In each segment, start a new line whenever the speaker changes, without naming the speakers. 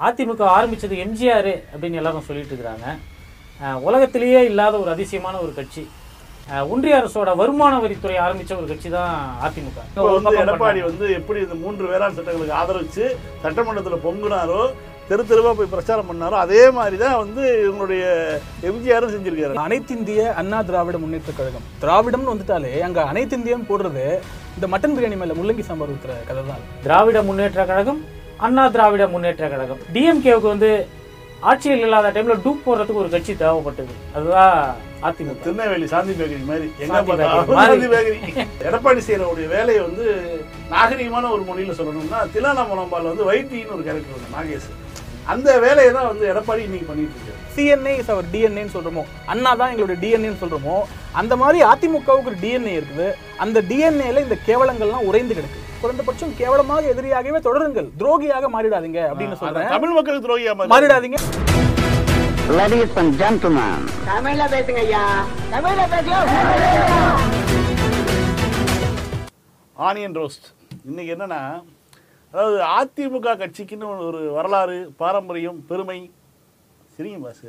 அதிமுக ஆரம்பிச்சது எம்ஜிஆர் அப்படின்னு எல்லாரும் சொல்லிட்டு இருக்கிறாங்க. அஹ் உலகத்திலேயே இல்லாத ஒரு அதிசயமான ஒரு கட்சி. ஒன்றிய அரசோட வருமான வரித்துறை ஆரம்பிச்ச ஒரு கட்சி தான் அதிமுக.
எடப்பாடி வந்து எப்படி இந்த மூன்று வேளாண் சட்டங்களுக்கு ஆதரவிச்சு சட்டமன்றத்தில் பொங்குனாரோ தெரு தெருவா போய் பிரச்சாரம் பண்ணாரோ அதே மாதிரி தான் வந்து இவங்களுடைய எம்ஜிஆரும் செஞ்சிருக்காரு.
அனைத்து இந்திய அண்ணா திராவிட முன்னேற்ற கழகம். திராவிடம்னு வந்துட்டாலே அங்க அனைத்து இந்தியம் போடுறது இந்த மட்டன் பிரியாணி மேல முள்ளங்கி சாம்பார் ஊத்துற கதை தான்
திராவிட முன்னேற்ற கழகம் அண்ணா திராவிட முன்னேற்ற கழகம். டிஎம்கேவுக்கு வந்து ஆட்சியில் இல்லாத டைம்ல டூப் போடுறதுக்கு ஒரு கட்சி தேவைப்பட்டது. அதுதான் அதிமுக.
திருநெல்வேலி சாந்தி பேக்கரி மாதிரி.
சாந்தி பேக்கரி
எடப்பாடி செய்யறவுடைய வேலையை வந்து நாகரிகமான ஒரு மொழியில சொல்லணும்னா திலானா முனம்பால் வந்து வைத்தின்னு ஒரு கேரக்டர் வந்து நாகேஷ். அந்த வேலையை தான் வந்து எடப்பாடி இன்னைக்கு பண்ணிட்டு இருக்காரு.
சிஎன்ஏ இஸ் அவர் டிஎன்ஏன்னு சொல்றோமோ அண்ணா தான் எங்களுடைய டிஎன்ஏன்னு சொல்றோமோ அந்த மாதிரி அதிமுகவுக்கு ஒரு டிஎன்ஏ இருக்குது. அந்த டிஎன்ஏல இந்த கேவலங்கள்லாம் உறைந்து கிடக்கு. குறைந்தபட்சம் கேவலமாக எதிரியாகவே தொடருங்கள். துரோகியாக மாறிடாதீங்க அப்படின்னு சொல்றேன்.
தமிழ் மக்களுக்கு துரோகியா
மாறிடாதீங்க.
Ladies and gentlemen,
தமிழ்ல பேசுங்க ஐயா. தமிழ்ல பேசுங்க.
ஆனியன் ரோஸ்ட் இன்னைக்கு என்னன்னா அதாவது அதிமுக கட்சிக்குன்னு ஒரு வரலாறு பாரம்பரியம் பெருமை. சரிங்க பாஸ்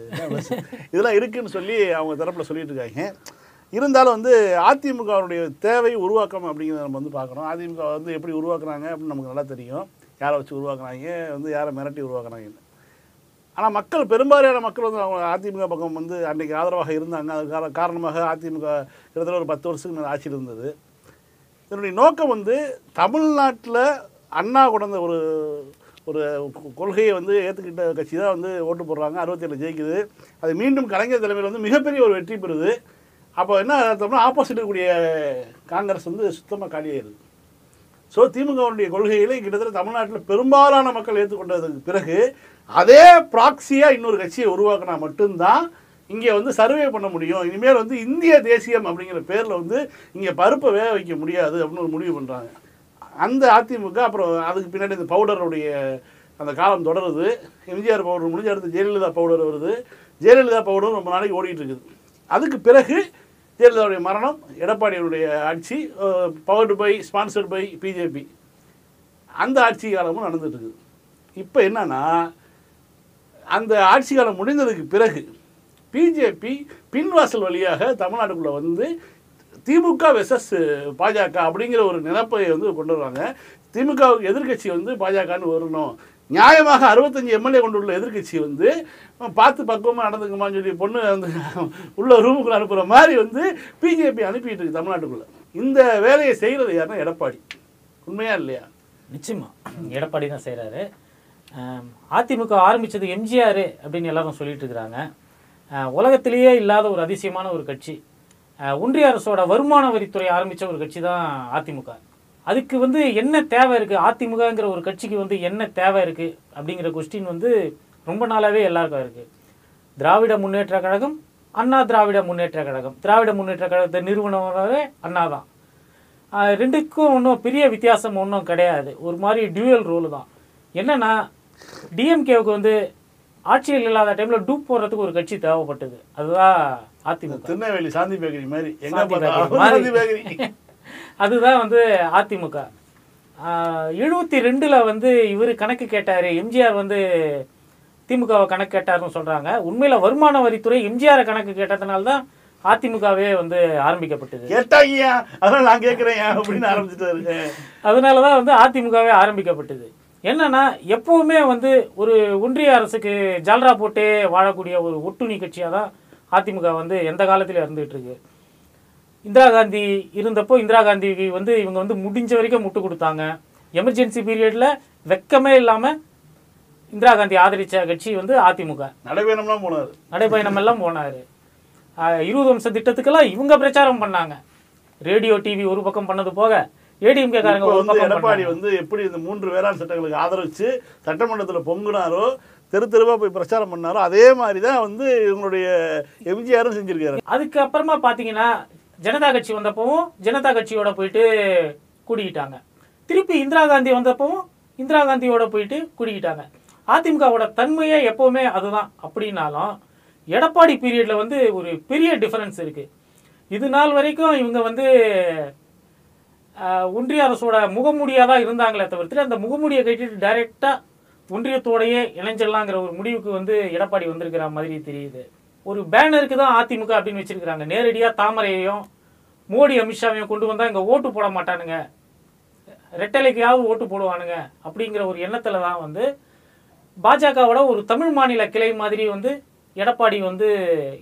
இதெல்லாம் இருக்குன்னு சொல்லி அவங்க தரப்புல சொல்லிட்டு இருக்காங்க. இருந்தாலும் வந்து அதிமுகவுடைய தேவை உருவாக்கம் அப்படிங்கிறத நம்ம வந்து பார்க்குறோம் அதிமுக வந்து எப்படி உருவாக்குறாங்க அப்படின்னு நமக்கு நல்லா தெரியும். யாரை வச்சு உருவாக்குறாங்க? வந்து யாரை மிரட்டி உருவாக்குறாங்கன்னு ஆனால் மக்கள் பெரும்பாலான மக்கள் வந்து அவங்க அதிமுக பக்கம் வந்து அன்றைக்கு ஆதரவாக இருந்தாங்க. அது காரணமாக அதிமுக கிட்டத்தட்ட ஒரு பத்து வருஷத்துக்கு மேலே ஆட்சியில் இருந்தது. இதனுடைய நோக்கம் வந்து தமிழ்நாட்டில் அண்ணா கொண்ட ஒரு ஒரு கொள்கையை வந்து ஏற்றுக்கிட்ட கட்சி தான் வந்து ஓட்டு போடுறாங்க. அறுபத்தேழு ஜெயிக்குது. அது மீண்டும் கலைஞர் தலைமையில் வந்து மிகப்பெரிய ஒரு வெற்றி பெறுது. அப்போ என்ன அர்த்தம்னா ஆப்போசிட் இருக்கக்கூடிய காங்கிரஸ் வந்து சுத்தமாக காலியாயிருது ஸோ திமுகவுடைய கொள்கைகளை கிட்டத்தட்ட தமிழ்நாட்டில் பெரும்பாலான மக்கள் ஏற்றுக்கொண்டதுக்கு பிறகு அதே ப்ராக்சியாக இன்னொரு கட்சியை உருவாக்கினா மட்டும்தான் இங்கே வந்து சர்வே பண்ண முடியும். இனிமேல் வந்து இந்திய தேசியம் அப்படிங்கிற பேரில் வந்து இங்கே பருப்பை வேக வைக்க முடியாது அப்படின்னு ஒரு முடிவு பண்ணுறாங்க அந்த அதிமுக அப்புறம் அதுக்கு பின்னாடி இந்த பவுடருடைய அந்த காலம் தொடருது. எம்ஜிஆர் பவுடர் முடிஞ்ச அடுத்து ஜெயலலிதா பவுடர் வருது. ஜெயலலிதா பவுடர் ரொம்ப நாளைக்கு ஓடிட்டு இருக்குது. அதுக்கு பிறகு ஜெயலலிதாவுடைய மரணம் எடப்பாடியுடைய ஆட்சி powered by sponsored by BJP அந்த ஆட்சி காலமும் நடந்துகிட்டு இருக்குது இப்போ என்னன்னா அந்த ஆட்சி காலம் முடிந்ததுக்கு பிறகு பிஜேபி பின்வாசல் வழியாக தமிழ்நாட்டுக்குள்ளே வந்து திமுக வெசஸ் பாஜக அப்படிங்கிற ஒரு நினைப்பை வந்து கொண்டு வருவாங்க திமுகவுக்கு எதிர்க்கட்சி வந்து பாஜகன்னு வரணும். நியாயமாக அறுபத்தஞ்சு எம்எல்ஏ கொண்டுள்ள எதிர்க்கட்சி வந்து பார்த்து பக்குவமாக நடந்துக்குமான்னு சொல்லி பொண்ணு வந்து உள்ள ரூமுக்குள்ள அனுப்புகிற மாதிரி வந்து பிஜேபி அனுப்பிட்டு இருக்கு தமிழ்நாட்டுக்குள்ளே. இந்த வேலையை செய்கிறது யாருன்னா எடப்பாடி. உண்மையா இல்லையா?
நிச்சயமா. எடப்பாடி தான் செய்கிறாரு அதிமுக ஆரம்பித்தது எம்ஜிஆர் அப்படின்னு எல்லாரும் சொல்லிட்டு இருக்கிறாங்க. உலகத்திலேயே இல்லாத ஒரு அதிசயமான ஒரு கட்சி. ஒன்றிய அரசோட வருமான வரித்துறை ஆரம்பித்த ஒரு கட்சி தான் அதிமுக. அதுக்கு வந்து என்ன தேவை இருக்கு? அதிமுகங்கிற ஒரு கட்சிக்கு வந்து என்ன தேவை இருக்கு? அப்படிங்கிற கொஸ்டின் வந்து ரொம்ப நாளாவே எல்லாருக்கும் இருக்கு. திராவிட முன்னேற்ற கழகம் அண்ணா திராவிட முன்னேற்ற கழகம். திராவிட முன்னேற்ற கழகத்தை நிறுவனரே அண்ணா தான். ரெண்டுக்கும் ஒன்றும் பெரிய வித்தியாசம் ஒன்றும் கிடையாது. ஒரு மாதிரி டியூயல் ரோல் தான். என்னன்னா டிஎம்கேவுக்கு வந்து ஆட்சியில் இல்லாத டைம்ல டூப் போடுறதுக்கு ஒரு கட்சி தேவைப்பட்டது. அதுதான் அதிமுக.
திருநெல்வேலி சாந்தி பேக்கரி மாதிரி. எங்க
அதுதான் வந்து அதிமுக. எழுபத்தி ரெண்டுல வந்து இவர் கணக்கு கேட்டாரு. எம்ஜிஆர் வந்து திமுகவை கணக்கு கேட்டாருன்னு சொல்றாங்க. உண்மையில வருமான வரித்துறை எம்ஜிஆர் கணக்கு கேட்டதுனால தான் அதிமுகவே வந்து ஆரம்பிக்கப்பட்டது.
கேட்டாங்கய்யா நான் கேட்கிறேன் அப்படின்னு ஆரம்பிச்சுட்டாரு.
அதனால தான் வந்து அதிமுகவே ஆரம்பிக்கப்பட்டது. என்னன்னா எப்பவுமே வந்து ஒரு ஒன்றிய அரசுக்கு ஜால்ரா போட்டே வாழக்கூடிய ஒரு ஒட்டுணி கட்சியாக தான் அதிமுக வந்து எந்த காலத்திலும் இருந்துகிட்டு இருக்கு. இந்திரா காந்தி இருந்தப்போ இந்திரா காந்திக்கு வந்து இவங்க வந்து முடிஞ்ச வரைக்கும் முட்டு கொடுத்தாங்க. எமர்ஜென்சி பீரியட்ல வெக்கமே இல்லாம இந்திரா காந்தி ஆதரிச்ச கட்சி வந்து அதிமுக.
நடைபயணம்லாம் போனாரு.
நடைபயணம் எல்லாம் போனாரு இருபது வருஷம் திட்டத்துக்கெல்லாம் இவங்க பிரச்சாரம் பண்ணாங்க. ரேடியோ டிவி ஒரு பக்கம் பண்ணது போக ஏடிஎம்கே காரங்க ஒரு பக்கம்
எடப்பாடி. வந்து எப்படி இந்த மூன்று வேளாண் சட்டங்களுக்கு ஆதரவிச்சு சட்டமன்றத்துல பொங்குனாரோ தெரு தெருவா போய் பிரச்சாரம் பண்ணாரோ அதே மாதிரி தான் வந்து இவங்களுடைய எம்ஜிஆரும் செஞ்சிருக்காரு.
அதுக்கு அப்புறமா பாத்தீங்கன்னா ஜனதா கட்சி வந்தப்பவும் ஜனதா கட்சியோட போயிட்டு கூடிக்கிட்டாங்க. திருப்பி இந்திரா காந்தி வந்தப்பவும் இந்திரா காந்தியோட போயிட்டு கூடிக்கிட்டாங்க. அதிமுகவோட தன்மையே எப்பவுமே அதுதான். அப்படின்னாலும் எடப்பாடி பீரியடில் வந்து ஒரு பெரிய டிஃபரன்ஸ் இருக்குது இது நாள் வரைக்கும் இவங்க வந்து ஒன்றிய அரசோட முகமூடியாக தான் இருந்தாங்களே தவிர்த்து அந்த முகமூடியை கட்டிட்டு டைரெக்டாக ஒன்றியத்தோடையே இணைஞ்சிடலாங்கிற ஒரு முடிவுக்கு வந்து எடப்பாடி வந்திருக்கிற மாதிரி தெரியுது. ஒரு பேனருக்கு தான் அதிமுக அப்படின்னு வச்சிருக்கிறாங்க. நேரடியாக தாமரையையும் மோடி அமித்ஷாவையும் கொண்டு வந்தால் இங்கே ஓட்டு போட மாட்டானுங்க. ரெட்டலைக்காவது ஓட்டு போடுவானுங்க அப்படிங்கிற ஒரு எண்ணத்துல தான் வந்து பாஜகவோட ஒரு தமிழ் மாநில கிளை மாதிரி வந்து எடப்பாடி வந்து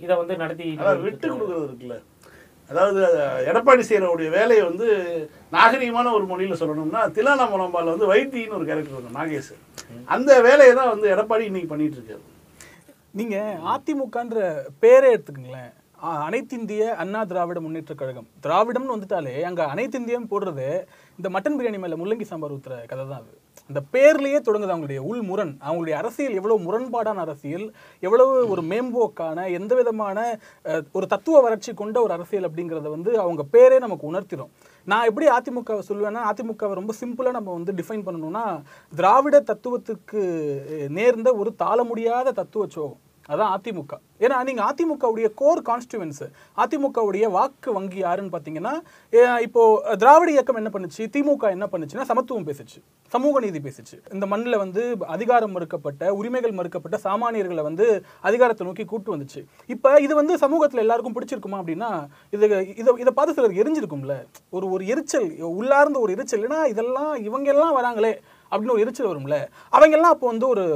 இதை வந்து நடத்தி
விட்டு கொடுக்கறது இருக்குல்ல. அதாவது எடப்பாடி செய்யறவுடைய வேலையை வந்து நாகரிகமான ஒரு மொழியில சொல்லணும்னா திலானா முலம்பால வந்து வைத்தின்னு ஒரு கேரக்டர் இருக்கும் நாகேஷ். அந்த வேலையை தான் வந்து எடப்பாடி இன்னைக்கு பண்ணிட்டு இருக்காரு.
நீங்க அதிமுகன்ற பேரே எடுத்துக்கங்களேன். அனைத்திந்திய அண்ணா திராவிட முன்னேற்ற கழகம். திராவிடம்னு வந்துட்டாலே அங்க அனைத்திந்தியம் போடுறது இந்த மட்டன் பிரியாணி மேல முள்ளங்கி சாம்பார் ஊத்துற கதை தான் அது. அந்த பேர்லயே தொடங்குது அவங்களுடைய உள் முரண் அவங்களுடைய அரசியல் எவ்வளவு முரண்பாடான அரசியல் எவ்வளவு ஒரு மேம்போக்கான எந்த விதமான ஒரு தத்துவ வறட்சி கொண்ட ஒரு அரசியல் அப்படிங்கறத வந்து அவங்க பேரே நமக்கு உணர்த்திடும் நான் எப்படி அதிமுகவை சொல்லுவேன்னா அதிமுகவை ரொம்ப சிம்பிளாக நம்ம வந்து டிஃபைன் பண்ணணும்னா திராவிட தத்துவத்துக்கு நேர்ந்த ஒரு தாள முடியாத தத்துவ சோகம். அதான் அதிமுக. ஏன்னா நீங்கள் அதிமுகவுடைய கோர் கான்ஸ்டியூவன்ஸ் அதிமுகவுடைய வாக்கு வங்கி யாருன்னு பார்த்தீங்கன்னா இப்போது திராவிட இயக்கம் என்ன பண்ணுச்சு? திமுக என்ன பண்ணுச்சுன்னா சமத்துவம் பேசுச்சு. சமூக நீதி பேசுச்சு. இந்த மண்ணில் வந்து அதிகாரம் மறுக்கப்பட்ட உரிமைகள் மறுக்கப்பட்ட சாமானியர்களை வந்து அதிகாரத்தை நோக்கி கூட்டு வந்துச்சு. இப்போ இது வந்து சமூகத்தில் எல்லாருக்கும் பிடிச்சிருக்குமா அப்படின்னா இது இதை இதை பார்த்து சிலர் எரிஞ்சிருக்கும்ல. ஒரு ஒரு எரிச்சல் உள்ளார்ந்த ஒரு எரிச்சல். ஏன்னா இதெல்லாம் இவங்க எல்லாம் வராங்களே அப்படின்னு ஒரு எரிச்சல் வரும்ல. அவங்க எல்லாம் அப்போ வந்து ஒரு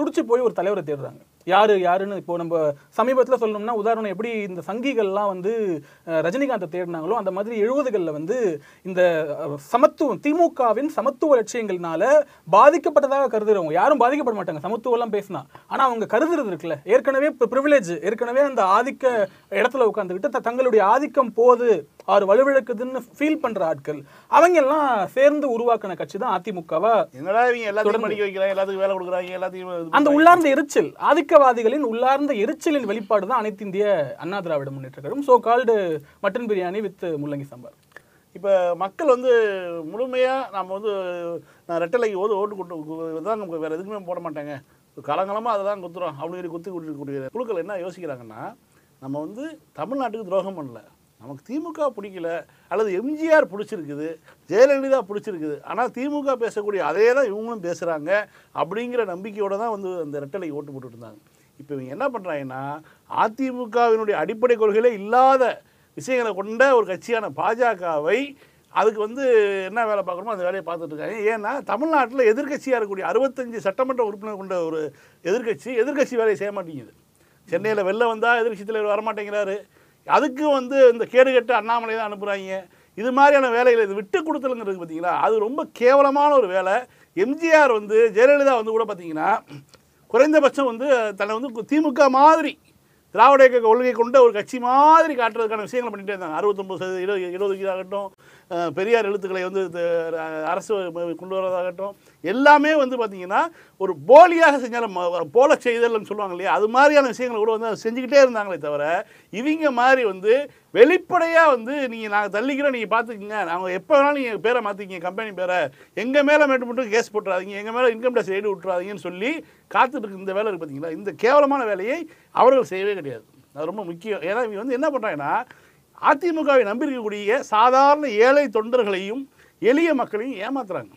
துடிச்சு போய் ஒரு தலைவரை தேடுறாங்க. யாரு யாருன்னு இப்போ நம்ம சமீபத்தில் சொல்லணும்னா உதாரணம் எப்படி இந்த சங்கிகள்லாம் வந்து ரஜினிகாந்தை தேடினாங்களோ அந்த மாதிரி எழுபதுகளில் வந்து இந்த சமத்துவம் திமுகவின் சமத்துவ லட்சியங்கள்னால பாதிக்கப்பட்டதாக கருதுறவங்க. யாரும் பாதிக்கப்பட மாட்டாங்க. சமத்துவம்லாம் பேசினா. ஆனால் அவங்க கருதுறது இருக்குல்ல. ஏற்கனவே ப்ரிவிலேஜ் ஏற்கனவே அந்த ஆதிக்க இடத்துல உட்காந்துக்கிட்டு த- தங்களுடைய ஆதிக்கம் போகுது. அவர் வலுவிழக்குதுன்னு ஃபீல் பண்ற ஆட்கள் அவங்க எல்லாம் சேர்ந்து உருவாக்கின கட்சி தான் அதிமுகவா
என்னடா இவங்க எல்லாத்தையும் படிக்க வைக்கிறாங்க எல்லாத்துக்கும் வேலை கொடுக்குறாங்க எல்லாத்தையும்
அந்த. உள்ளார்ந்த எரிச்சல் ஆதிக்கவாதிகளின் உள்ளார்ந்த எரிச்சலின் வெளிப்பாடு தான் Anaithu Indhiya Anna Dravida Munnetra Kazhagam. So called mutton biryani with mullangi sambar.
இப்போ மக்கள் வந்து முழுமையாக நம்ம வந்து நான் ரெட்டலைக்கு ஓது ஓட்டு கொண்டு தான் நமக்கு வேறு எதுக்குமே போட மாட்டாங்க. காலங்காலமாக அதை தான் குத்துறோம் அப்படின்னு சொல்லி குத்தி கொடுக்கக்கூடிய குழுக்கள் என்ன யோசிக்கிறாங்கன்னா நம்ம வந்து தமிழ்நாட்டுக்கு துரோகம் பண்ணல. நமக்கு திமுக பிடிக்கல அல்லது எம்ஜிஆர் பிடிச்சிருக்குது ஜெயலலிதா பிடிச்சிருக்குது ஆனால் திமுக பேசக்கூடிய அதே தான் இவங்களும் பேசுகிறாங்க அப்படிங்கிற நம்பிக்கையோடு தான் வந்து அந்த ரெட்டலை ஓட்டு போட்டுட்டு இருந்தாங்க இப்போ இவங்க என்ன பண்ணுறாங்கன்னா அதிமுகவினுடைய அடிப்படை கொள்கையிலே இல்லாத விஷயங்களை கொண்ட ஒரு கட்சியான பாஜகவை அதுக்கு வந்து என்ன வேலை பார்க்கணுமோ அந்த வேலையை பார்த்துட்டு இருக்காங்க ஏன்னா தமிழ்நாட்டில் எதிர்க்கட்சியாக இருக்கக்கூடிய அறுபத்தஞ்சு சட்டமன்ற உறுப்பினர் கொண்ட ஒரு எதிர்க்கட்சி எதிர்க்கட்சி வேலையை செய்ய மாட்டேங்குது. சென்னையில் வெளில வந்தால் எதிர்கட்சி தலைவர் வரமாட்டேங்கிறாரு. அதுக்கும் வந்து இந்த கேடுகட்ட அண்ணாமலை தான் அனுப்புகிறாங்க இது மாதிரியான வேலைகளை இது விட்டு கொடுத்தலுங்கிறது பார்த்தீங்களா அது ரொம்ப கேவலமான ஒரு வேலை. எம்ஜிஆர் வந்து ஜெயலலிதா வந்து கூட பார்த்தீங்கன்னா குறைந்தபட்சம் வந்து தன்னை வந்து திமுக மாதிரி திராவிட இயக்க கொள்கை கொண்ட ஒரு கட்சி மாதிரி காட்டுறதுக்கான விஷயங்களை பண்ணிகிட்டே இருந்தாங்க. அறுபத்தொம்பது சதவீதம் இருபது இருபது ஆகட்டும் பெரியார் எழுத்துக்களை வந்து அரசு கொண்டு வரதாகட்டும் எல்லாமே வந்து பார்த்தீங்கன்னா ஒரு போலியாக செஞ்சாலும் போல செய்தல்னு சொல்லுவாங்க இல்லையா? அது மாதிரியான விஷயங்களை கூட வந்து செஞ்சுக்கிட்டே இருந்தாங்களே தவிர இவங்க மாதிரி வந்து வெளிப்படையாக வந்து நீங்கள் நாங்கள் தள்ளிக்கிறோம் நீங்கள் பார்த்துக்குங்க நாங்கள் எப்போ வேணாலும் நீங்கள் பேரை மாற்றிக்கிங்க கம்பெனி பேரை. எங்கள் மேலே மேட்டு மட்டும் கேஸ் போட்டுறாதீங்க எங்கள் மேலே இன்கம் டேக்ஸ் ரைடு விட்டுறாதீங்கன்னு சொல்லி காத்துட்டு இந்த வேலை இருக்கு பார்த்தீங்களா இந்த கேவலமான வேலையை அவர்கள் செய்யவே கிடையாது. அது ரொம்ப முக்கியம். ஏன்னா இவங்க வந்து என்ன பண்ணுறாங்கன்னா அதிமுகவை நம்பியிருக்கக்கூடிய சாதாரண ஏழை தொண்டர்களையும் எளிய மக்களையும் ஏமாத்துறாங்க.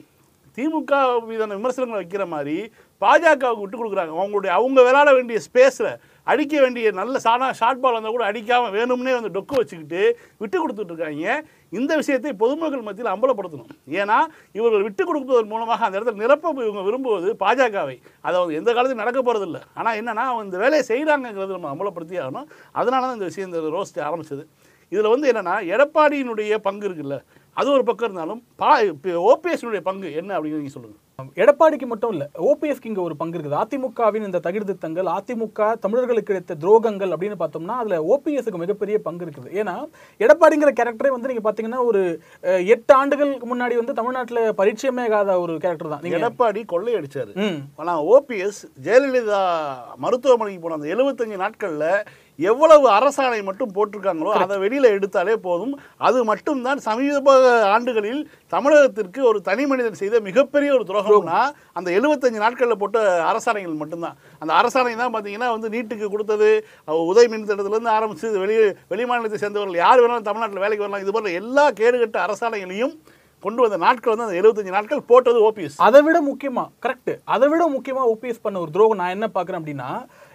திமுக மீதான விமர்சனங்களை வைக்கிற மாதிரி பாஜகவுக்கு விட்டு கொடுக்குறாங்க. அவங்களுடைய அவங்க விளையாட வேண்டிய ஸ்பேஸில் அடிக்க வேண்டிய நல்ல சாதா ஷார்ட் பால் வந்தால் கூட அடிக்காமல் வேணும்னே வந்து டொக்கு வச்சுக்கிட்டு விட்டு கொடுத்துட்ருக்காங்க இந்த விஷயத்தை பொதுமக்கள் மத்தியில் அம்பலப்படுத்தணும். ஏன்னா இவர்கள் விட்டு கொடுப்பதன் மூலமாக அந்த இடத்துல நிரப்ப இவங்க விரும்புவது பாஜகவை. அதை வந்து எந்த காலத்தையும் நடக்க போகிறதில்ல ஆனால் என்னென்னா அவங்க இந்த வேலையை செய்கிறாங்கிறது நம்ம அம்பலப்படுத்தி ஆகணும். அதனால தான் இந்த விஷயம் இந்த ரோஸ்ட் ஆரம்பிச்சது. இதில் வந்து என்னன்னா எடப்பாடியினுடைய பங்கு இருக்குல்ல அது ஒரு பக்கம் இருந்தாலும் பா ஓபிஎஸ்னுடைய பங்கு என்ன அப்படிங்கிறது நீங்கள் சொல்லுங்கள்
எடப்பாடிக்கு மட்டும் இல்ல ஓபிஎஸ்க்கு இங்க ஒரு பங்கு இருக்குது. அதிமுகவின் இந்த தகிர்தித்தங்கள் அதிமுக தமிழர்களுக்கு கிடைத்த துரோகங்கள் அப்படின்னு பார்த்தோம்னா அதுல ஓபிஎஸ்க்கு மிகப்பெரிய பங்கு இருக்குது. ஏன்னா எடப்பாடிங்கிற கேரக்டரே வந்து நீங்க பாத்தீங்கன்னா ஒரு எட்டு ஆண்டுகளுக்கு முன்னாடி வந்து தமிழ்நாட்டுல பரிச்சயமே ஆகாத ஒரு கேரக்டர் தான். நீங்க
எடப்பாடி கொள்ளையடிச்சாரு.
ம்.
ஆனால் ஓபிஎஸ் ஜெயலலிதா மருத்துவமனைக்கு போன அந்த எழுபத்தஞ்சு நாட்களில் எவ்வளவு அரசாணை மட்டும் போட்டிருக்காங்களோ அதை வெளியில் எடுத்தாலே போதும். அது மட்டும்தான் சமீப ஆண்டுகளில் தமிழகத்திற்கு ஒரு தனி மனிதன் செய்த மிகப்பெரிய ஒரு துரோகம்னா அந்த எழுபத்தஞ்சு நாட்களில் போட்ட அரசாணைகள் மட்டும்தான். அந்த அரசாணை தான் பார்த்தீங்கன்னா வந்து நீட்டுக்கு கொடுத்தது உதய் மின் திட்டத்திலேருந்து ஆரம்பித்து வெளி வெளி மாநிலத்தை சேர்ந்தவர்கள் யார் வேணாலும் தமிழ்நாட்டில் வேலைக்கு வரலாம். இது போன்ற எல்லா கேடுகட்ட அரசாணைகளையும் கொண்டு வந்த நாட்கள் வந்து அந்த எழுபத்தஞ்சு நாட்கள் போட்டது ஓபிஎஸ்.
அதை விட முக்கியமா கரெக்ட் அதை விட முக்கியமா ஓபிஎஸ் பண்ண ஒரு துரோகம் நான் என்ன பார்க்குறேன் அப்படின்னா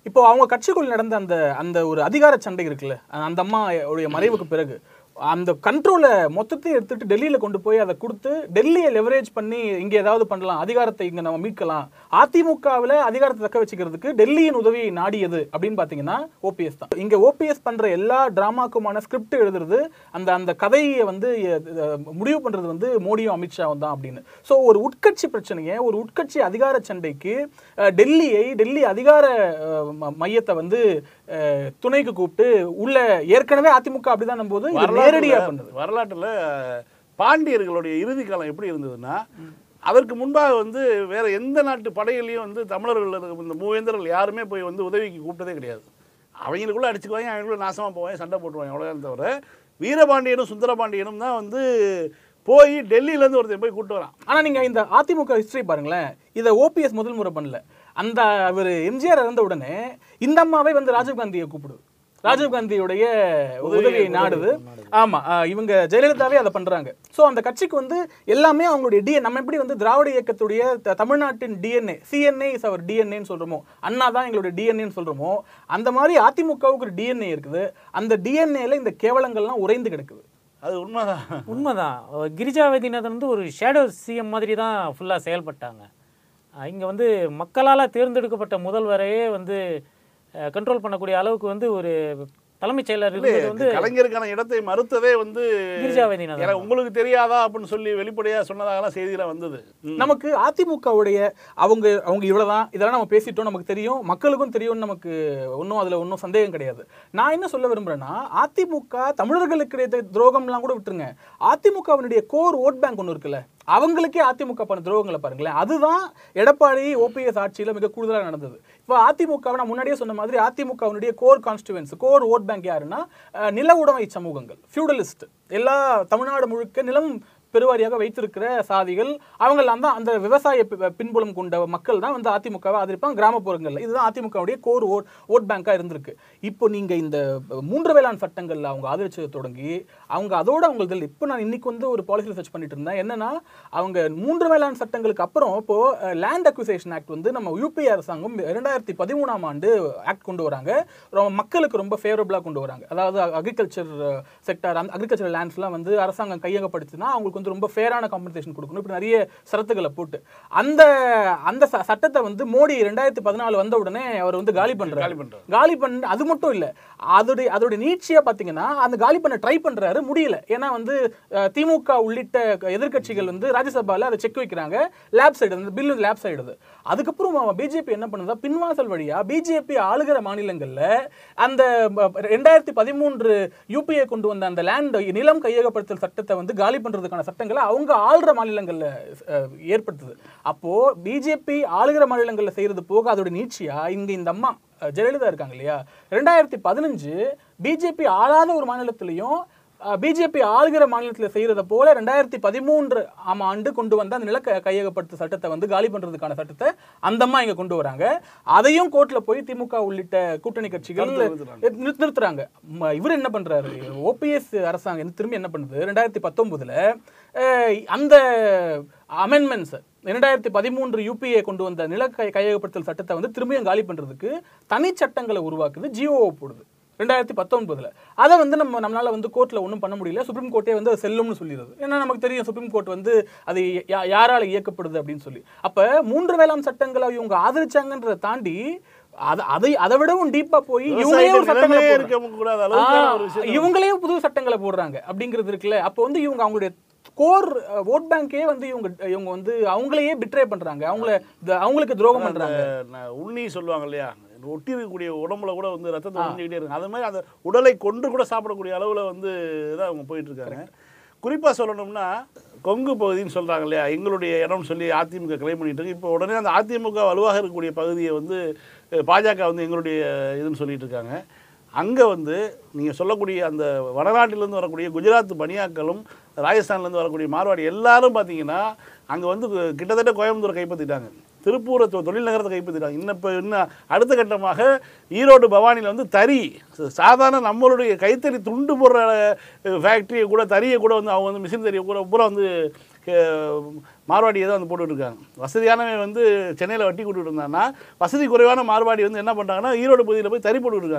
இப்போ அவங்க கட்சிக்குள் நடந்த அந்த அந்த ஒரு அதிகார சண்டை இருக்குல்ல அந்த அம்மா உடைய மறைவுக்கு பிறகு அந்த கண்ட்ரோலை மொத்தத்தையும் எடுத்துட்டு டெல்லியில் கொண்டு போய் அதை கொடுத்து டெல்லியை லெவரேஜ் பண்ணி இங்கே ஏதாவது பண்ணலாம் அதிகாரத்தை இங்கே நம்ம மீட்கலாம். அதிமுகவில் அதிகாரத்தை தக்க வச்சுக்கிறதுக்கு டெல்லியின் உதவியை நாடியது அப்படின்னு பார்த்தீங்கன்னா ஓபிஎஸ் தான். இங்கே ஓபிஎஸ் பண்ணுற எல்லா டிராமாக்குமான ஸ்கிரிப்ட் எழுதுறது அந்த அந்த கதையை வந்து முடிவு பண்ணுறது வந்து மோடியும் அமித்ஷாவும் தான் அப்படின்னு. ஸோ ஒரு உட்கட்சி பிரச்சனையை ஒரு உட்கட்சி அதிகார சண்டைக்கு டெல்லியை டெல்லி அதிகார ம- மையத்தை வந்து துணைக்கு கூப்பிட்டு உள்ள ஏற்கனவே அதிமுக அப்படிதான் போது நேரடியா பண்ணுது.
வரலாற்றுல பாண்டியர்களுடைய இறுதி காலம் எப்படி இருந்ததுன்னா அதற்கு முன்பாக வந்து வேற எந்த நாட்டு படைகளையும் வந்து தமிழர்கள் இந்த மூவேந்தர்கள் யாருமே போய் வந்து உதவிக்கு கூப்பிட்டதே கிடையாது. அவங்களுக்குள்ள அடிச்சுக்குவாங்க அவங்களுக்குள்ள நாசமா போவாங்க சண்டை போட்டுருவாங்க அவ்வளோதான் தவிர வீரபாண்டியனும் சுந்தரபாண்டியனும் தான் வந்து போய் டெல்லியிலேருந்து ஒருத்தன் போய் கூப்பிட்டு வரான்.
ஆனா நீங்க இந்த அதிமுக ஹிஸ்டரி பாருங்களேன் இதை ஓபிஎஸ் முதல் முறை பண்ணல. அந்த அவர் எம்ஜிஆர் இறந்த உடனே இந்த அம்மாவே வந்து ராஜீவ்காந்தியை கூப்பிடுது ராஜீவ்காந்தியுடைய உதவியை நாடுது. ஆமா ஆஹ் இவங்க ஜெயலலிதாவே அதை பண்றாங்க. சோ அந்த கட்சிக்கு வந்து எல்லாமே அவங்களுடைய டிஎன் நம்ம எப்படி வந்து திராவிட இயக்கத்துடைய தமிழ்நாட்டின் டிஎன்ஏ சிஎன்ஏ இஸ் அவர் டிஎன்ஏன்னு சொல்றோமோ அண்ணா தான் எங்களுடைய டிஎன்ஏன்னு சொல்றோமோ அந்த மாதிரி அதிமுகவுக்கு ஒரு டிஎன்ஏ இருக்குது. அந்த டிஎன்ஏல இந்த கேவலங்கள்லாம் உறைந்து கிடக்குது.
அது உண்மைதான்.
உண்மைதான். அஹ் கிரிஜா வைத்தியநாதன் வந்து ஒரு ஷேடோ சிஎம் மாதிரி தான் ஃபுல்லாக செயல்பட்டாங்க. இங்கே வந்து மக்களால் தேர்ந்தெடுக்கப்பட்ட முதல்வரையே வந்து கண்ட்ரோல் பண்ணக்கூடிய அளவுக்கு வந்து ஒரு தலைமைச் செயலர் வந்து
கலைஞருக்கான இடத்தை மறுத்ததே வந்து உங்களுக்கு தெரியாதா அப்படின்னு சொல்லி வெளிப்படையா சொன்னதாகலாம் செய்தியெல்லாம் வந்தது.
நமக்கு அதிமுகவுடைய அவங்க அவங்க இவ்வளவுதான் இதெல்லாம் நம்ம பேசிட்டோம் நமக்கு தெரியும் மக்களுக்கும் தெரியும்னு நமக்கு ஒன்றும் அதுல ஒன்றும் சந்தேகம் கிடையாது. நான் என்ன சொல்ல விரும்புறேன்னா அதிமுக தமிழர்களுக்கு கிடைத்த துரோகம்லாம் கூட விட்டுருங்க. அதிமுகவினுடைய கோர் ஓட் பேங்க் ஒன்று இருக்குல்ல அவங்களுக்கே அதிமுக பண்ண துரோகங்களை பாருங்களேன். அதுதான் எடப்பாடி ஓபிஎஸ் ஆட்சியில மிக கூடுதலாக நடந்தது. இப்போ அதிமுகவை நான் முன்னாடியே சொன்ன மாதிரி அதிமுகவினுடைய core constituents core vote bank யாருன்னா நில உடைமை சமூகங்கள் ஃபியூடலிஸ்ட் எல்லா தமிழ்நாடு முழுக்க நிலம் பெருவாரியாக வைத்திருக்கிற சாதிகள் அவங்கெல்லாம் தான் அந்த விவசாய பின்புலம் கொண்ட மக்கள் தான் வந்து அதிமுகவை ஆதரிப்பாங்க கிராமப்புறங்களில். இதுதான் அதிமுகவுடைய கோர் ஓட் ஓட் பேங்காக இருந்திருக்கு. இப்போ நீங்கள் இந்த மூன்று வேளாண் சட்டங்களில் அவங்க ஆதரிச்சதை தொடங்கி அவங்க அதோட அவங்களுக்கு இப்போ நான் இன்னைக்கு வந்து ஒரு பாலிசி ரிசர்ச் பண்ணிட்டு இருந்தேன். என்னன்னா அவங்க மூன்று வேளாண் சட்டங்களுக்கு அப்புறம் இப்போ லேண்ட் அக்விசேஷன் ஆக்ட் வந்து நம்ம யூபி அரசாங்கம் இரண்டாயிரத்தி பதிமூணாம் ஆண்டு ஆக்ட் கொண்டு வராங்க. மக்களுக்கு ரொம்ப ஃபேவரபிளாக கொண்டு வராங்க. அதாவது அக்ரிகல்ச்சர் செக்டர் அந்த அக்ரிகல்ச்சர் லேண்ட்ஸ்லாம் வந்து அரசாங்கம் கையகப்படுத்தினா அவங்களுக்கு வந்து ரொம்ப ஃபேரான காம்பன்சேஷன் கொடுக்கணும். இப்படி நிறைய ஷரத்துக்களை போட்டு. அந்த அந்த சட்டத்தை வந்து மோடி ரெண்டாயிரத்தி பதினாலு வந்த உடனே அவர் வந்து காலி பண்றாரு.
காலி பண்றாரு.
காலி பண்ண அது மட்டும் இல்ல. அதோடைய அதோட நீட்சியா பாத்தீங்கன்னா அந்த காலி பண்ண ட்ரை பண்றாரு முடியல. ஏன்னா வந்து திமுக உள்ளிட்ட எதிர்க்கட்சிகள் வந்து ராஜ்யசபால அதை செக் வைக்கிறாங்க. லேப் சைடு அந்த பில்லு லேப் சைடு அதுக்கப்புறம் பிஜேபி என்ன பண்ணுதா? பின்வாசல் வழியா பிஜேபி ஆளுகிற மாநிலங்கள்ல அந்த ரெண்டாயிரத்தி பதிமூன்று யூபிஏ கொண்டு வந்த அந்த லேண்ட் நிலம் கையகப்படுத்தல் சட்டத்தை வந்து காலி பண்றதுக்கான சட்டங்களை அவங்க ஆளுற மாநிலங்களில் ஏற்படுத்துது. அப்போது பிஜேபி ஆளுகிற மாநிலங்களில் செய்கிறது போக அதோட நீட்சியாக இங்கே இந்த அம்மா ஜெயலலிதா இருக்காங்க இல்லையா? ரெண்டாயிரத்தி பதினஞ்சு பிஜேபி ஆளாத ஒரு மாநிலத்திலையும் பிஜேபி ஆளுகிற மாநிலத்தில் செய்யறத போல ரெண்டாயிரத்தி பதிமூன்று ஆம் ஆண்டு கொண்டு வந்த அந்த நிலக்க கையகப்படுத்த சட்டத்தை வந்து காலி பண்றதுக்கான சட்டத்தை அந்தம்மா இங்க கொண்டு வராங்க. அதையும் கோர்ட்ல போய் திமுக உள்ளிட்ட கூட்டணி கட்சிகள்
நிறுத்துறாங்க.
இவர் என்ன பண்றாரு? ஓபிஎஸ் அரசாங்கம் திரும்பி என்ன பண்ணுது? ரெண்டாயிரத்தி பத்தொன்பதுல அந்த அமெண்ட்மெண்ட்ஸ் இரண்டாயிரத்தி பதிமூன்று யூபிஏ கொண்டு வந்த நில கையகப்படுத்தல் சட்டத்தை வந்து திரும்பியும் காலி பண்றதுக்கு தனி சட்டங்களை உருவாக்குது ஜிஓ போடுது. ரெண்டாயிரத்தி பத்தொன்பதுல. அதை வந்து நம்ம நம்மளால வந்து கோர்ட்ல ஒன்றும் பண்ண முடியல. சுப்ரீம் கோர்ட்டே வந்து அது செல்லும்னு சொல்லிடுது. ஏன்னா நமக்கு தெரியும் சுப்ரீம் கோர்ட் வந்து அது யாரால இயக்கப்படுது அப்படின்னு சொல்லி. அப்ப மூன்று வேளாண் சட்டங்களை இவங்க ஆதரிச்சாங்கன்றதை தாண்டி அதை அதை விடவும் டீப்பா போய் இவங்களே ஒரு சட்டங்களை இவங்களே புது சட்டங்களை போடுறாங்க அப்படிங்கிறது இருக்குல்ல. அப்போ வந்து இவங்க அவங்களுடைய கோர் ஓட் பேங்கே வந்து இவங்க இவங்க வந்து அவங்களையே பிட்ரே பண்றாங்க. அவங்கள அவங்களுக்கு துரோகம் பண்றாங்க.
உண்ணி சொல்லுவாங்க இல்லையா? ஒட்டி இருக்கக்கூடிய உடம்புல கூட வந்து ரத்தத்தை உறிஞ்சிக்கிட்டே இருக்கு. அது மாதிரி அந்த உடலை கொன்று கூட சாப்பிடக்கூடிய அளவில் வந்து தான் அவங்க போயிட்டு இருக்காங்க குறிப்பாக சொல்லணும்னா கொங்கு பகுதின்னு சொல்கிறாங்க இல்லையா? எங்களுடைய இடம்னு சொல்லி அதிமுக கிளைம் பண்ணிட்டு இருக்கு. இப்போ உடனே அந்த அதிமுக வலுவாக இருக்கக்கூடிய பகுதியை வந்து பாஜக வந்து எங்களுடைய இதுன்னு சொல்லிட்டு இருக்காங்க. அங்கே வந்து நீங்கள் சொல்லக்கூடிய அந்த வடநாட்டிலேருந்து வரக்கூடிய குஜராத் பனியாக்களும் ராஜஸ்தான்லேருந்து வரக்கூடிய மார்வாடி எல்லாரும் பார்த்தீங்கன்னா அங்கே வந்து கிட்டத்தட்ட கோயம்புத்தூரை கைப்பற்றிட்டாங்க திருப்பூரை தொழில் நகரத்தை கைப்பற்றிட்டாங்க. இன்னும் இப்போ இன்னும் அடுத்த கட்டமாக ஈரோடு பவானியில் வந்து தறி சாதாரண நம்மளுடைய கைத்தறி துண்டு போடுற ஃபேக்ட்ரியை கூட தறியை கூட வந்து அவங்க வந்து மிஷின் தறியை கூட பூரா வந்து மார்வாடியை தான் வந்து போட்டுட்ருக்காங்க. வசதியானவன் வந்து சென்னையில் வட்டி கொடுத்துட்டு இருந்தாங்கன்னா வசதி குறைவான மார்வாடி வந்து என்ன பண்ணுறாங்கன்னா ஈரோடு பகுதியில் போய் தறி போட்டுட்டு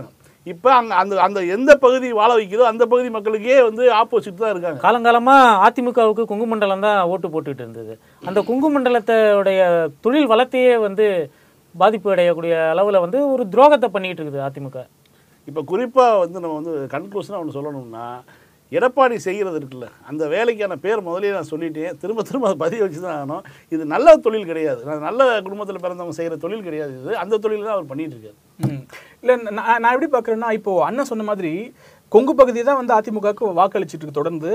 இப்போ அங்கே அந்த அந்த எந்த பகுதி வாழ வைக்குதோ அந்த பகுதி மக்களுக்கே வந்து ஆப்போசிட் தான் இருக்காங்க.
காலங்காலமா அதிமுகவுக்கு கொங்கு மண்டலம் தான் ஓட்டு போட்டுட்டு இருந்தது. அந்த கொங்கு மண்டலத்தோடைய தொழில் வளத்தையே வந்து பாதிப்பு அடையக்கூடிய அளவுல வந்து ஒரு துரோகத்தை பண்ணிட்டு இருக்குது அதிமுக.
இப்போ குறிப்பாக வந்து நம்ம வந்து கன்க்ளூஷனாக ஒன்று சொல்லணும்னா எடப்பாடி செய்கிறது இருக்குல்ல. அந்த வேலைக்கான பேர் முதலே நான் சொல்லிட்டேன். திரும்ப திரும்ப அதை பதிய வச்சு தான் ஆகணும். இது நல்ல தொழில் கிடையாது. நான் நல்ல குடும்பத்தில் பிறந்தவங்க செய்கிற தொழில் கிடையாது இது. அந்த தொழில் தான் அவர் பண்ணிட்டு இருக்காரு.
இல்லை நான் நான் எப்படி பார்க்குறேன்னா இப்போ அண்ணன் சொன்ன மாதிரி கொங்கு பகுதி தான் வந்து அதிமுகவுக்கு வாக்களிச்சிட்டு இருக்கு தொடர்ந்து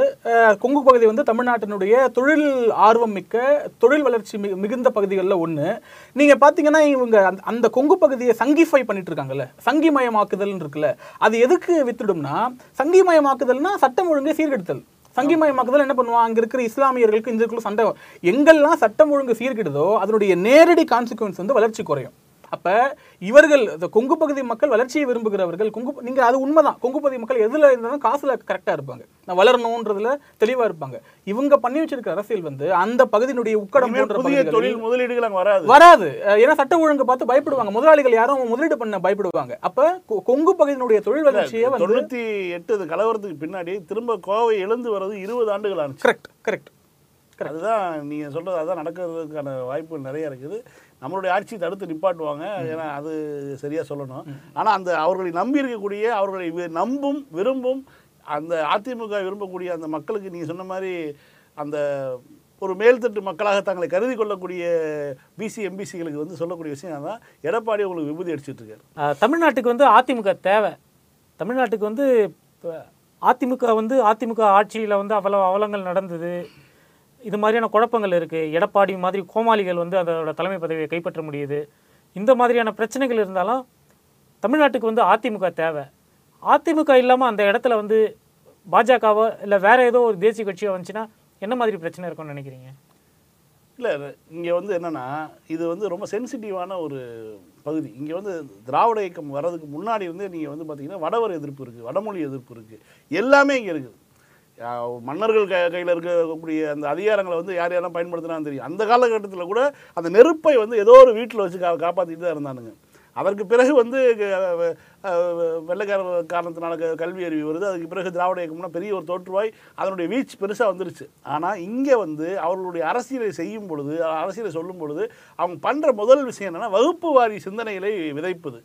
கொங்கு பகுதி வந்து தமிழ்நாட்டினுடைய தொழில் ஆர்வம் மிக்க தொழில் வளர்ச்சி மிகுந்த பகுதிகளில் ஒன்று நீங்கள் பார்த்தீங்கன்னா இவங்க அந்த- அந்த கொங்கு பகுதியை சங்கிஃபை பண்ணிட்டு இருக்காங்கல்ல சங்கிமயமாக்குதல் இருக்குல்ல. அது எதுக்கு வித்துடும்னா சங்கிமயமாக்குதல்னா சட்டம் ஒழுங்கை சீர்கெடுத்தல். சங்கிமயமாக்குதல் என்ன பண்ணுவான் அங்கே இருக்கிற இஸ்லாமியர்களுக்கு இந்துக்களுக்கும் சண்டை. எங்கெல்லாம் சட்டம் ஒழுங்கு சீர்கெடுதோ அதனுடைய நேரடி கான்சிக்வன்ஸ் வந்து வளர்ச்சி குறையும். அப்ப இவர்கள் இந்த கொங்கு பகுதி மக்கள் வளர்ச்சியை விரும்புகிறவர்கள் கொங்கு நீங்க அது உண்மைதான். கொங்கு பகுதி மக்கள் எதுல இருந்தாலும் காசுல கரெக்டா இருப்பாங்க. நான் வளரணும்ன்றதுல தெளிவா இருப்பாங்க. இவங்க பண்ணி வச்சிருக்க அரசியல் வந்து அந்த பகுதியினுடைய உக்கடம் போன்ற
தொழில் முதலீடுகள் வராது.
வராது. ஏன்னா சட்ட ஒழுங்கு பார்த்து பயப்படுவாங்க. முதலாளிகள் யாரும் முதலீடு பண்ண பயப்படுவாங்க. அப்ப கொங்கு பகுதியினுடைய தொழில் வளர்ச்சியை வந்து
தொண்ணூற்றி எட்டு கலவரத்துக்கு பின்னாடி திரும்ப கோவை எழுந்து வர்றது இருபது ஆண்டுகள் ஆச்சு.
கரெக்ட் கரெக்ட்
அதுதான் நீங்கள் சொல்கிறது அதான் நடக்கிறதுக்கான வாய்ப்புகள் நிறைய இருக்குது. நம்மளுடைய ஆட்சி தடுத்து நிப்பாட்டுவாங்க. ஏன்னா அது சரியாக சொல்லணும். ஆனால் அந்த அவர்களை நம்பி இருக்கக்கூடிய அவர்களை நம்பும் விரும்பும் அந்த அதிமுக விரும்பக்கூடிய அந்த மக்களுக்கு நீங்கள் சொன்ன மாதிரி அந்த ஒரு மேல்தட்டு மக்களாக தங்களை கருதி கொள்ளக்கூடிய பிசி எம்பிசிகளுக்கு வந்து சொல்லக்கூடிய விஷயம் தான் எடப்பாடி உங்களுக்கு விபூதி அடிச்சிட்டு இருக்காரு.
தமிழ்நாட்டுக்கு வந்து அதிமுக தேவை. தமிழ்நாட்டுக்கு வந்து இப்ப அதிமுக வந்து அதிமுக ஆட்சியில் வந்து அவ்வளோ அவலங்கள் நடந்தது. இது மாதிரியான குழப்பங்கள் இருக்குது எடப்பாடி மாதிரி கோமாளிகள் வந்து அதோட தலைமை பதவியை கைப்பற்ற முடியுது. இந்த மாதிரியான பிரச்சனைகள் இருந்தாலும் தமிழ்நாட்டுக்கு வந்து அதிமுக தேவை. அதிமுக இல்லாமல் அந்த இடத்துல வந்து பாஜகவோ இல்லை வேறு ஏதோ ஒரு தேசிய கட்சியோ வந்துச்சுன்னா என்ன மாதிரி பிரச்சனை இருக்கும்னு நினைக்கிறீங்க?
இல்லை இங்கே வந்து என்னென்னா இது வந்து ரொம்ப சென்சிட்டிவான ஒரு பகுதி. இங்கே வந்து திராவிட இயக்கம் வர்றதுக்கு முன்னாடி வந்து நீங்கள் வந்து பார்த்தீங்கன்னா வடவர் எதிர்ப்பு இருக்குது வடமொழி எதிர்ப்பு இருக்குது எல்லாமே இங்கே இருக்குது. மன்னர்கள் க கையில் இருக்கக்கூடிய அந்த அதிகாரங்களை வந்து யார் யாரெல்லாம் பயன்படுத்தினான்னு தெரியும். அந்த காலகட்டத்தில் கூட அந்த நெருப்பை வந்து ஏதோ ஒரு வீட்டில் வச்சு கா காப்பாற்றிட்டு தான் இருந்தானுங்க. அதற்கு பிறகு வந்து வெள்ளைக்கார வெள்ளைக்காரர் காரணத்தினால கல்வி அறிவு வருது. அதுக்கு பிறகு திராவிட இயக்கம்னா பெரிய ஒரு தோற்றுவாய். அதனுடைய வீச்சு பெருசாக வந்துருச்சு. ஆனால் இங்கே வந்து அவர்களுடைய அரசியலை செய்யும் பொழுது அரசியலை சொல்லும் பொழுது அவங்க பண்ணுற முதல் விஷயம் என்னென்னா வகுப்பு வாரி சிந்தனைகளை விதைப்பது.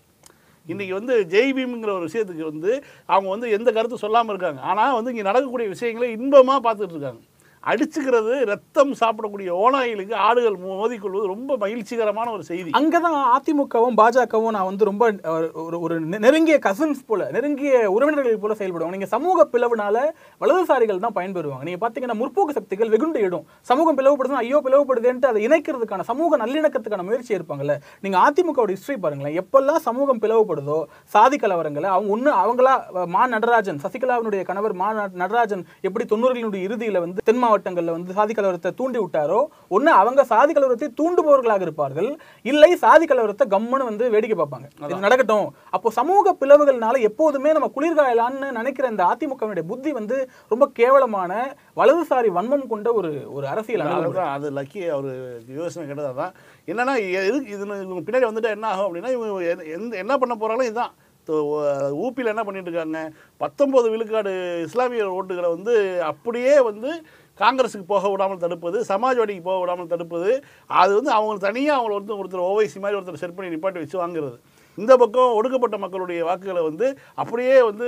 இன்றைக்கி வந்து ஜெய்பீம்ங்கிற ஒரு விஷயத்துக்கு வந்து அவங்க வந்து எந்த கருத்தும் சொல்லாமல் இருக்காங்க. ஆனால் வந்து இங்கே நடக்கக்கூடிய விஷயங்களை இன்பமாக பார்த்துட்டு இருக்காங்க. அடிச்சுக்கிறது ரத்தம் சாப்பிடக்கூடிய ஓநாய்களுக்கு ஆடுகள் மோதிக்கொள்வது ரொம்ப மகிழ்ச்சிகரமான ஒரு செய்தி.
அங்கதான் அதிமுகவும் பாஜகவும் நான் வந்து ரொம்ப ஒரு ஒரு நெருங்கிய கசின்ஸ் போல நெருங்கிய உறவினர்கள் போல செயல்படுவாங்க நீங்க சமூக பிளவுனால வலதுசாரிகள் தான் பயன்பெறுவாங்க. நீங்க பாத்தீங்கன்னா முற்போக்கு சக்திகள் வெகுண்டு இடும். சமூகம் பிளவுபடுதுன்னா ஐயோ பிளவுபடுதுன்ட்டு அதை இணைக்கிறதுக்கான சமூக நல்லிணக்கத்துக்கான முயற்சி இருப்பாங்கல்ல நீங்க அதிமுகவோட ஹிஸ்டரி பாருங்களேன். எப்பெல்லாம் சமூகம் பிளவுபடுதோ சாதி கலவரங்களை அவங்க ஒன்று அவங்களா மா நடராஜன் சசிகலாவினுடைய கணவர் மா நடராஜன் எப்படி தொண்ணூறுகளினுடைய இறுதியில வந்து தென்மா மாவட்டங்கள்ல வந்து சாதி கலவரத்தை தூண்டி விட்டாரோ ஒண்ணு அவங்க சாதி கலவரத்தை தூண்டுபவர்களாக இருப்பார்கள். இல்லை சாதி கலவரத்தை கம்முன்னு வந்து வேடிக்கை பார்ப்பாங்க. இது நடக்கட்டும். அப்போ சமூக பிளவுகள்னால எப்போதுமே நம்ம குளிர்காயலான்னு நினைக்கிற இந்த அதிமுகவினுடைய புத்தி வந்து ரொம்ப கேவலமான வலதுசாரி வன்மம் கொண்ட ஒரு ஒரு அரசியல்
அது லக்கி அவர் யோசனை கேட்டது அதான். என்னன்னா இது இவங்க பின்னாடி வந்துட்டா என்ன ஆகும் அப்படின்னா இவங்க எந்த- என்ன பண்ண போறாங்களோ இதுதான். ஊப்பியில் என்ன பண்ணிட்டு இருக்காங்க? பத்தொன்பது விழுக்காடு இஸ்லாமிய ஓட்டுகளை வந்து அப்படியே வந்து காங்கிரஸுக்கு போக விடாமல் தடுப்பது சமாஜ்வாடிக்கு போக விடாமல் தடுப்பது அது வந்து அவங்க தனியாக அவங்கள வந்து ஒருத்தர் ஓவைசி மாதிரி ஒருத்தர் செட் பண்ணி நிப்பாட்டி வச்சு வாங்குறது. இந்த பக்கம் ஒடுக்கப்பட்ட மக்களுடைய வாக்குகளை வந்து அப்படியே வந்து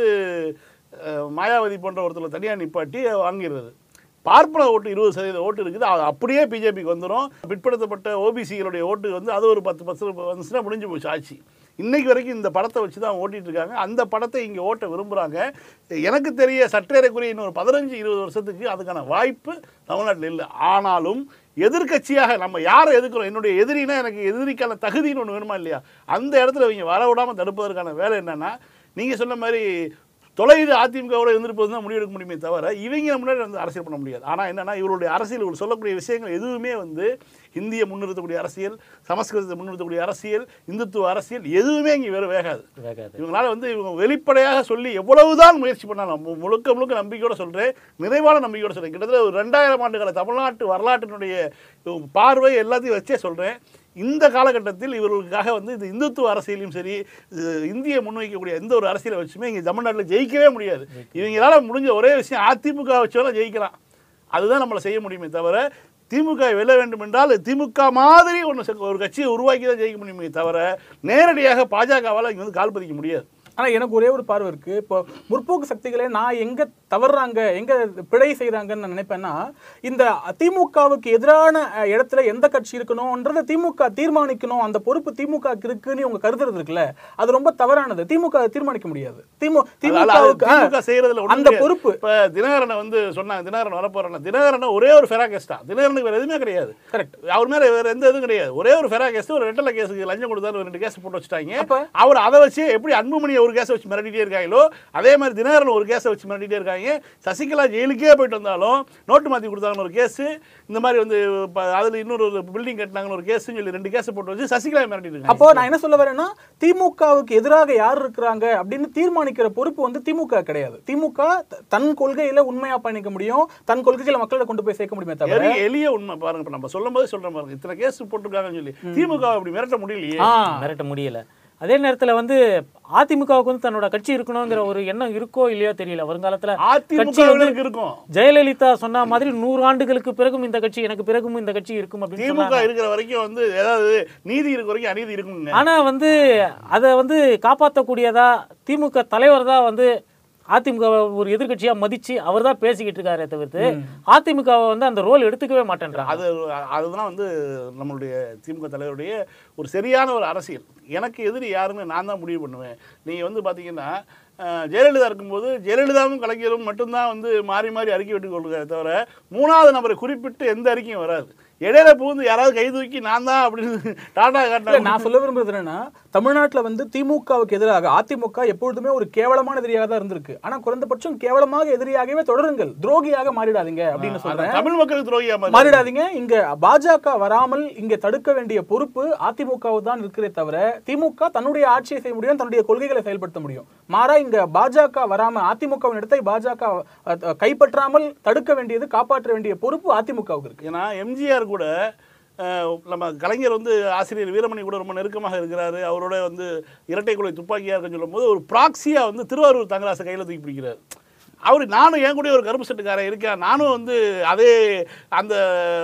மாயாவதி போன்ற ஒருத்தரை தனியாக நிப்பாட்டி வாங்கிடுறது. பார்ப்பன ஓட்டு இருபது சதவீத ஓட்டு இருக்குது. அது அப்படியே பிஜேபிக்கு வந்துடும் பிற்படுத்தப்பட்ட ஓபிசிகளுடைய ஓட்டு வந்து அது ஒரு பத்து பத்து வந்துச்சுன்னா முடிஞ்சு போச்சு ஆட்சி. இன்னைக்கு வரைக்கும் இந்த படத்தை வச்சு தான் ஓட்டிகிட்டு இருக்காங்க அந்த படத்தை இங்கே ஓட்ட விரும்புகிறாங்க எனக்கு தெரிய சற்றேறக்குரிய இன்னொரு பதினஞ்சு இருபது வருஷத்துக்கு அதுக்கான வாய்ப்பு தமிழ்நாட்டில் இல்லை. ஆனாலும் எதிர்க்கட்சியாக நம்ம யாரை எதிர்க்கிறோம்? என்னுடைய எதிரினா எனக்கு எதிரிக்கான தகுதின்னு ஒன்று வேணுமா இல்லையா? அந்த இடத்துல இவங்க வர விடாமல் தடுப்பதற்கான வேலை என்னென்னா நீங்கள் சொன்ன மாதிரி தொலைது அதிமுகவோட இருந்திருப்பது தான் முடிவெடுக்க முடியுமே தவிர இவங்க முன்னாடி வந்து அரசியல் பண்ண முடியாது. ஆனால் என்னன்னா இவருடைய அரசியல் இவர் சொல்லக்கூடிய விஷயங்கள் எதுவுமே வந்து இந்திய முன்னிறுத்தக்கூடிய அரசியல் சமஸ்கிருதத்தை முன்னிறுத்தக்கூடிய அரசியல் இந்துத்துவ அரசியல் எதுவுமே இங்கே வேறு வேகாது.
வேகாது.
இவங்களால வந்து இவங்க வெளிப்படையாக சொல்லி எவ்வளவுதான் முயற்சி பண்ணாலும் முழுக்க முழுக்க நம்பிக்கையோட சொல்றேன் நிறைவான நம்பிக்கையோட சொல்றேன். கிட்டத்தட்ட ஒரு ரெண்டாயிரம் ஆண்டுகால தமிழ்நாட்டு வரலாற்றினுடைய பார்வை எல்லாத்தையும் வச்சே சொல்றேன். இந்த காலகட்டத்தில் இவர்களுக்காக வந்து இந்த இந்துத்துவ அரசியலையும் சரி இந்திய முன்வைக்கக்கூடிய எந்த ஒரு அரசியலை வச்சுமே இங்கே தமிழ்நாட்டில் ஜெயிக்கவே முடியாது. இவங்களால முடிஞ்ச ஒரே விஷயம் அதிமுக வச்சோன்னா ஜெயிக்கலாம். அதுதான் நம்மளை செய்ய முடியுமே தவிர திமுக வெல்ல வேண்டும் என்றால் திமுக மாதிரி ஒன்று ஒரு கட்சியை உருவாக்கி தான் ஜெயிக்க முடியுமே தவிர நேரடியாக பாஜகவால் இங்கே வந்து கால் பதிக்க முடியாது.
ஆனா எனக்கு ஒரே ஒரு பார்வை இருக்கு. இப்போ முற்போக்கு சக்திகளே நான் எங்க தவறுறாங்க எங்க பிழை செய்றாங்கன்னு நான் நினைப்பேன்னா இந்த திமுகவுக்கு எதிரான இடத்துல எந்த கட்சி இருக்கணும்ன்றத திமுக தீர்மானிக்கணும் அந்த பொறுப்பு திமுக இருக்குன்னு உங்க கருதுறது இருக்குல்ல அது ரொம்ப தவறானது. திமுக தீர்மானிக்க முடியாது. திமு
திமுக செய்யறதுல
அந்த. பொறுப்பு.
இப்ப தினகரனை வந்து சொன்னாங்க தினகரன் வரப்போறாங்க தினகரன் ஒரே ஒரு ஃபெரா கேஸ் தான். தினகரனுக்கு வேற எதுவுமே கிடையாது.
கரெக்ட்.
அவர் மேல வேற எந்த இதுவும் கிடையாது. ஒரே ஒரு ஃபெரா கேஸ் ஒரு ரெட்டலை கேஸுக்கு லஞ்சம் கொடுத்தாரு ரெண்டு கேஸ் போட்டு வச்சுட்டாங்க? அவர் அதை வச்சு எப்படி அன்புமணியை ஒரு கேஸை வச்சு மிரட்டிட்டே இருக்காங்களோ அதே மாதிரி தினகரன் ஒரு கேஸை வச்சு மிரட்டிட்டே இருக்காங்க. சசிகலா ஜெயிலுக்கே போயிட்டு வந்தாலும் நோட்டு மாத்தி கொடுத்தாங்கன்னு ஒரு கேஸ். இந்த மாதிரி வந்து அதுல இன்னொரு பில்டிங் கட்டினாங்கன்னு ஒரு கேஸ்னு சொல்லி ரெண்டு கேஸ் போட்டு வச்சு சசிகலா மிரட்டிட்டு இருக்காங்க.
அப்போ நான் என்ன சொல்ல வரேன்னா திமுகவுக்கு எதிராக யார் இருக்கிறாங்க அப்படின்னு தீர்மானிக்கிற பொறுப்பு வந்து திமுக கிடையாது. திமுக தன் கொள்கையில உண்மையா பயணிக்க முடியும் தன் கொள்கைகளை மக்களிடம் கொண்டு போய் சேர்க்க முடியுமே தவிர
எளிய- உண்மை பாருங்க. இப்ப நம்ம சொல்லும் போது சொல்றேன் பாருங்க. இத்தனை கேஸ் போட்டிருக்காங்கன்னு சொல்லி திமுக அப்படி மிரட்ட முடியலையே.
மிரட்ட முடியல. அதே நேரத்துல வந்து அதிமுகவுக்கு வந்து தன்னோட கட்சி இருக்கணுங்கிற ஒரு எண்ணம் இருக்கோ இல்லையோ தெரியல. வருங்காலத்துல
அதிமுக இருக்கும்.
ஜெயலலிதா சொன்ன மாதிரி நூறு ஆண்டுகளுக்கு பிறகும் இந்த கட்சி எனக்கு பிறகும் இந்த கட்சி இருக்கும் அப்படின்னு
திமுக. இருக்கிற வரைக்கும் வந்து ஏதாவது நீதி இருக்க வரைக்கும் அநீதி இருக்குங்க.
ஆனா வந்து அதை வந்து காப்பாற்றக்கூடியதா திமுக தலைவர் தான் வந்து அதிமுக ஒரு எதிர்க்கட்சியா மதிச்சு அவர் தான் பேசிக்கிட்டு இருக்காரே தவிர்த்து அதிமுகவை வந்து அந்த ரோல் எடுத்துக்கவே மாட்டேன்றாங்க.
அது அதுதான் வந்து நம்மளுடைய திமுக தலைவருடைய ஒரு சரியான ஒரு அரசியல். எனக்கு எதிரி யாருன்னு நான் தான் முடிவு பண்ணுவேன். நீங்கள் வந்து பார்த்தீங்கன்னா ஜெயலலிதா இருக்கும்போது ஜெயலலிதாவும் கலைஞரும் மட்டும்தான் வந்து மாறி மாறி அறிக்கை விட்டு கொள்கிறாரே தவிர மூணாவது நபரை குறிப்பிட்டு எந்த அறிக்கையும் வராது. இடையில புகுந்து யாராவது கை தூக்கி நான் தான் அப்படின்னு டாடா
இல்ல,
காட்டினா
நான் சொல்ல விரும்புறது என்னன்னா தமிழ்நாட்டுல வந்து திமுகவுக்கு எதிராக அதிமுக எப்பொழுதுமே ஒரு கேவலமான எதிரியாக தான் இருந்திருக்கு. ஆனா குறைந்தபட்சம் கேவலமாக எதிரியாகவே தொடருங்கள். துரோகியாக மாறிடாதீங்க அப்படின்னு சொல்றேன்.
தமிழ் மக்களுக்கு துரோகியா மாதிரி
மாறிடாதீங்க. இங்க பாஜக வராமல் இங்க தடுக்க வேண்டிய பொறுப்பு அதிமுகவு தான் இருக்கிறே தவிர திமுக தன்னுடைய ஆட்சியை செய்ய முடியும் தன்னுடைய கொள்கைகளை செயல்படுத்த முடியும். மாறா இங்க பாஜக வராம அதிமுகவின் இடத்தை பாஜக கைப்பற்றாமல் தடுக்க வேண்டியது காப்பாற்ற வேண்டிய பொறுப்பு அதிமுகவுக்கு இருக்கு.
ஏன்னா எம்ஜிஆர் கூட நம்ம கலைஞர் வந்து ஆசிரியர் வீரமணி கூட ரொம்ப நெருக்கமாக இருக்கிறாரு. அவரோட வந்து இரட்டை குலை துப்பாக்கியாக இருக்குன்னு சொல்லும்போது ஒரு ப்ராக்சியாக வந்து திருவாரூர் தங்கராசை கையில் தூக்கி பிடிக்கிறார். அவர் நானும் என் கூட ஒரு கருப்பு செட்டுக்காரன் இருக்கேன். நானும் வந்து அதே அந்த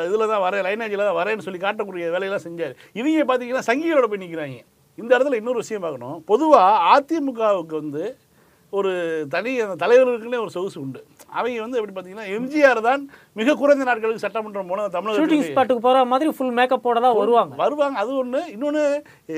இதில் தான் வரேன் லைனேஜில் தான் வரேன்னு சொல்லி காட்டக்கூடிய வேலையெல்லாம் செஞ்சார். இவங்க பார்த்தீங்கன்னா சங்கிகளோட போய் நிற்கிறாங்க இந்த இடத்துல இன்னொரு விஷயம் பார்க்கணும். பொதுவாக அதிமுகவுக்கு வந்து ஒரு தனி அந்த தலைவர்களுக்குன்னே ஒரு சொகுசு உண்டு. அவங்க வந்து எப்படி பார்த்தீங்கன்னா எம்ஜிஆர் தான் மிக குறைந்த நாட்களுக்கு சட்டமன்றம் போன
ஷூட்டிங்
தமிழக
ஸ்பாட்டுக்கு போற மாதிரி ஃபுல் மேக்கப்போட தான் வருவாங்க.
வருவாங்க. அது ஒன்று இன்னொன்று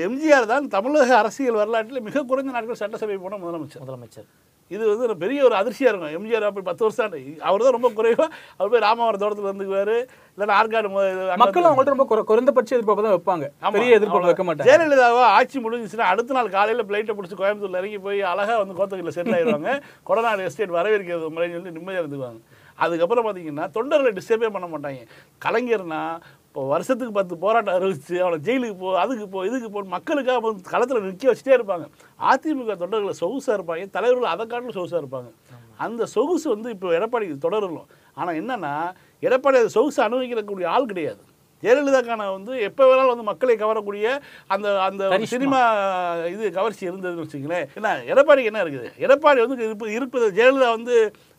எம்ஜிஆர் தான் தமிழக அரசியல் வரலாற்றில் மிக குறைந்த நாட்கள் சட்டசபை போன முதலமைச்சர்.
முதலமைச்சர்.
இது வந்து ஒரு பெரிய ஒரு அதிர்ச்சியாக இருக்கும். எம்ஜிஆர் அப்படி பத்து வருஷம் அவர் தான் ரொம்ப குறைவாக அவர் போய் ராமவரம் தோட்டத்தில் இருந்துக்குவாரு. இல்லைன்னா ஆற்காடு மு- அங்க
மக்கள் அவங்கள்ட்ட ரொம்ப குறை- குறைந்தபட்ச எதிர்பார்ப்பு தான் வைப்பாங்க. பெரிய எதிர்பார்ப்பு. வைக்க மாட்டாங்க.
ஜெயலலிதாவா ஆட்சி முடிஞ்சிச்சுன்னா அடுத்த நாள் காலையில் பிளைட்டை பிடிச்சி கோயம்புத்தூர்ல இறங்கி போய் அழகா வந்து கோத்தகிரியில் செட்டில் ஆயிடுவாங்க. கொடநாடு எஸ்டேட் வரவேற்கிறது முறைன்னு சொல்லி நிம்மதியாக இருந்துக்குவாங்க. அதுக்கப்புறம் பார்த்தீங்கன்னா தொண்டர்களை டிஸ்டர்பே பண்ண மாட்டாங்க. கலைஞர்னா இப்போ வருஷத்துக்கு பத்து போராட்டம் அறிவிச்சு அவனை ஜெயிலுக்கு போ அதுக்கு போ இதுக்கு போ மக்களுக்காக வந்து களத்தில் நிற்க வச்சுட்டே இருப்பாங்க. அதிமுக தொண்டர்களை சொகுசாக இருப்பாங்க தலைவர்கள் அதை காட்டிலும் சொகுசாக இருப்பாங்க. அந்த சொகுசு வந்து இப்போ எடப்பாடிக்கு தொடரலாம் ஆனால் என்னன்னா எடப்பாடி அது சொகுசு அனுபவிக்கக்கூடிய ஆள் கிடையாது. ஜெயலலிதாக்கான வந்து எப்போ வேணாலும் வந்து மக்களை கவரக்கூடிய அந்த அந்த. சினிமா இது கவர்ச்சி இருந்ததுன்னு வச்சுங்களேன் என்ன எடப்பாடிக்கு என்ன இருக்குது? எடப்பாடி வந்து இருப்பு இருப்பது ஜெயலலிதா வந்து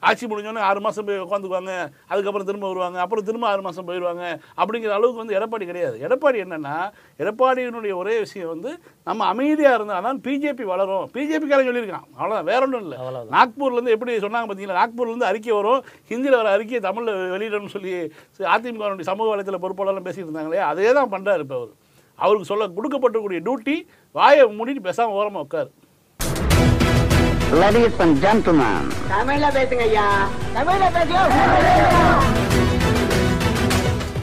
ஆட்சி முடிஞ்சோடனே ஆறு மாதம் போய் உட்காந்துக்குவாங்க அதுக்கப்புறம் திரும்ப வருவாங்க. அப்புறம் திரும்ப ஆறு மாதம் போயிடுவாங்க அப்படிங்கிற அளவுக்கு வந்து எடப்பாடி கிடையாது. எடப்பாடி என்னன்னா எடப்பாடியினுடைய ஒரே விஷயம் வந்து நம்ம அமைதியாக இருந்தால் தான் பிஜேபி வளரும். பிஜேபிக்காரன் சொல்லியிருக்கான். அவ்வளோதான் வேற ஒன்றும் இல்லை. நாக்பூர்லேருந்து எப்படி சொன்னாங்க பார்த்தீங்களா நாக்பூர்லேருந்து அறிக்கை வரும். ஹிந்தியில் வர அறிக்கையை தமிழில் வெளியிடணும்னு சொல்லி அதிமுக சமூக வலைத்தள பொறுப்பாளர்லாம் பேசிட்டு இருந்தாங்களே அதே தான் பண்ணுறாரு இப்போ அவர். அவருக்கு சொல்ல கொடுக்கப்பட்டிருக்கூடிய டியூட்டி வாயை மூடிட்டு பேசாமல் ஓரமாக உட்காரு.
Ladies and gentlemen,
தமிழ்ல பேசுங்க ஐயா தமிழ்ல பேசுங்க